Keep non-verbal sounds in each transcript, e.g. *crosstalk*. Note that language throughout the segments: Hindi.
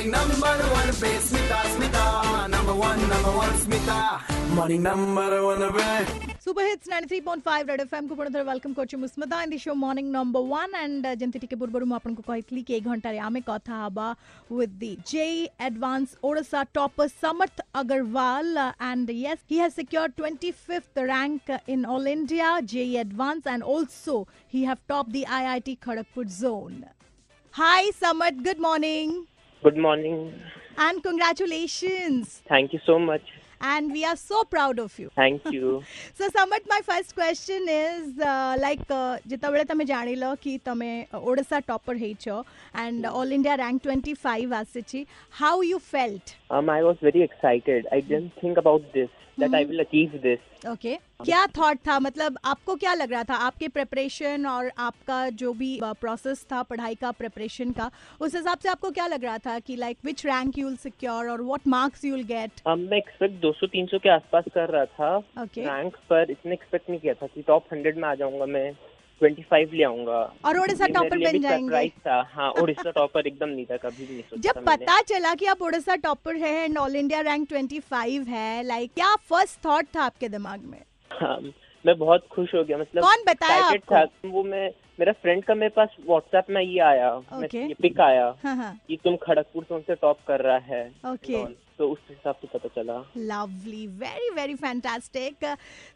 Morning number one pe Smita Smita number one number one Smita morning number one pe Super hits 93.5 red FM কো পুনরায় ওয়েলকাম করছি Musmita in the show morning number 1 and যেমতি টিকে পূর্বরু মু আপনকু কইতলি কি 1 ঘন্টারে আমি কথা হবা with the JEE advance Odisha topper Samarth Agarwal and yes he has secured 25th rank in all India JE Advance. And also he have topped the IIT Kharagpur zone. Hi Samat. Good morning. Good morning. And congratulations. Thank you so much. And we are so proud of you. Thank you. *laughs* so, Samat, my first question is uh, like, uh, jita vele tame jani lo ki tame uh, Odisha topper heicho and hmm. All India rank 25 asichi. How you felt? Um, I was very excited. I didn't think about this that I will achieve this. okay. क्या थॉट था? मतलब आपको क्या लग रहा था? आपके प्रिपरेशन और आपका जो भी प्रोसेस था पढ़ाई का प्रिपरेशन का उस हिसाब से आपको क्या लग रहा था कि like which rank you will secure और what marks you will get मैं एक्सपेक्ट 200-300 के आसपास कर रहा था Okay. रैंक पर इतने एक्सपेक्ट नहीं किया था कि टॉप 100 में आ जाऊँगा मैं। 25 ले आऊँगा। और ओडिशा टॉपर बन जाएँगे। था। हाँ ओडिशा टॉपर एकदम नहीं था कभी भी नहीं सोचा जब पता चला कि आप ओडिशा टॉपर है एंड ऑल इंडिया रैंक 25 है लाइक क्या फ़र्स्ट थॉट था आपके दिमाग में? हाँ, मैं बहुत खुश हो गया मतलब कौन बताया आपको? था वो मैं मेरा फ्रेंड का मेरे पास व्हाट्सएप में ये आया मैं Okay. ये पिक आया हाँ हाँ कि तुम खड़गपुर से उनसे टॉप कर रहा है Okay. तो उस हिसाब से पता चला lovely very very fantastic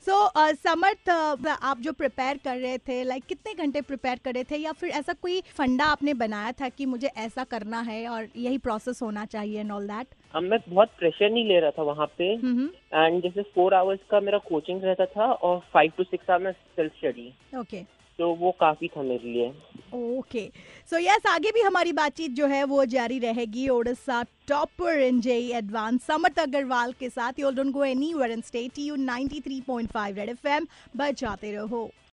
so Samarth uh, आप जो प्रिपेयर कर रहे थे लाइक like, कितने घंटे प्रिपेयर कर रहे थे या फिर ऐसा कोई फंडा आपने बनाया था कि मुझे ऐसा करना है और यही प्रोसेस होना चाहिए एंड ऑल दैट अब मैं बहुत प्रेशर नहीं ले रहा था वहाँ पे। एंड जैसे फोर आवर्स का मेरा कोचिंग रहता था और फाइव टू सिक्स आवर में सेल्फ स्टडी ओके तो वो काफ़ी था मेरे लिए। ओके सो यस आगे भी हमारी बातचीत जो है वो जारी रहेगी Odisha topper in JEE advance Samarth Agarwal के साथ। You don't go anywhere and stay T यू 93.5 रेड एफएम बजाते रहो।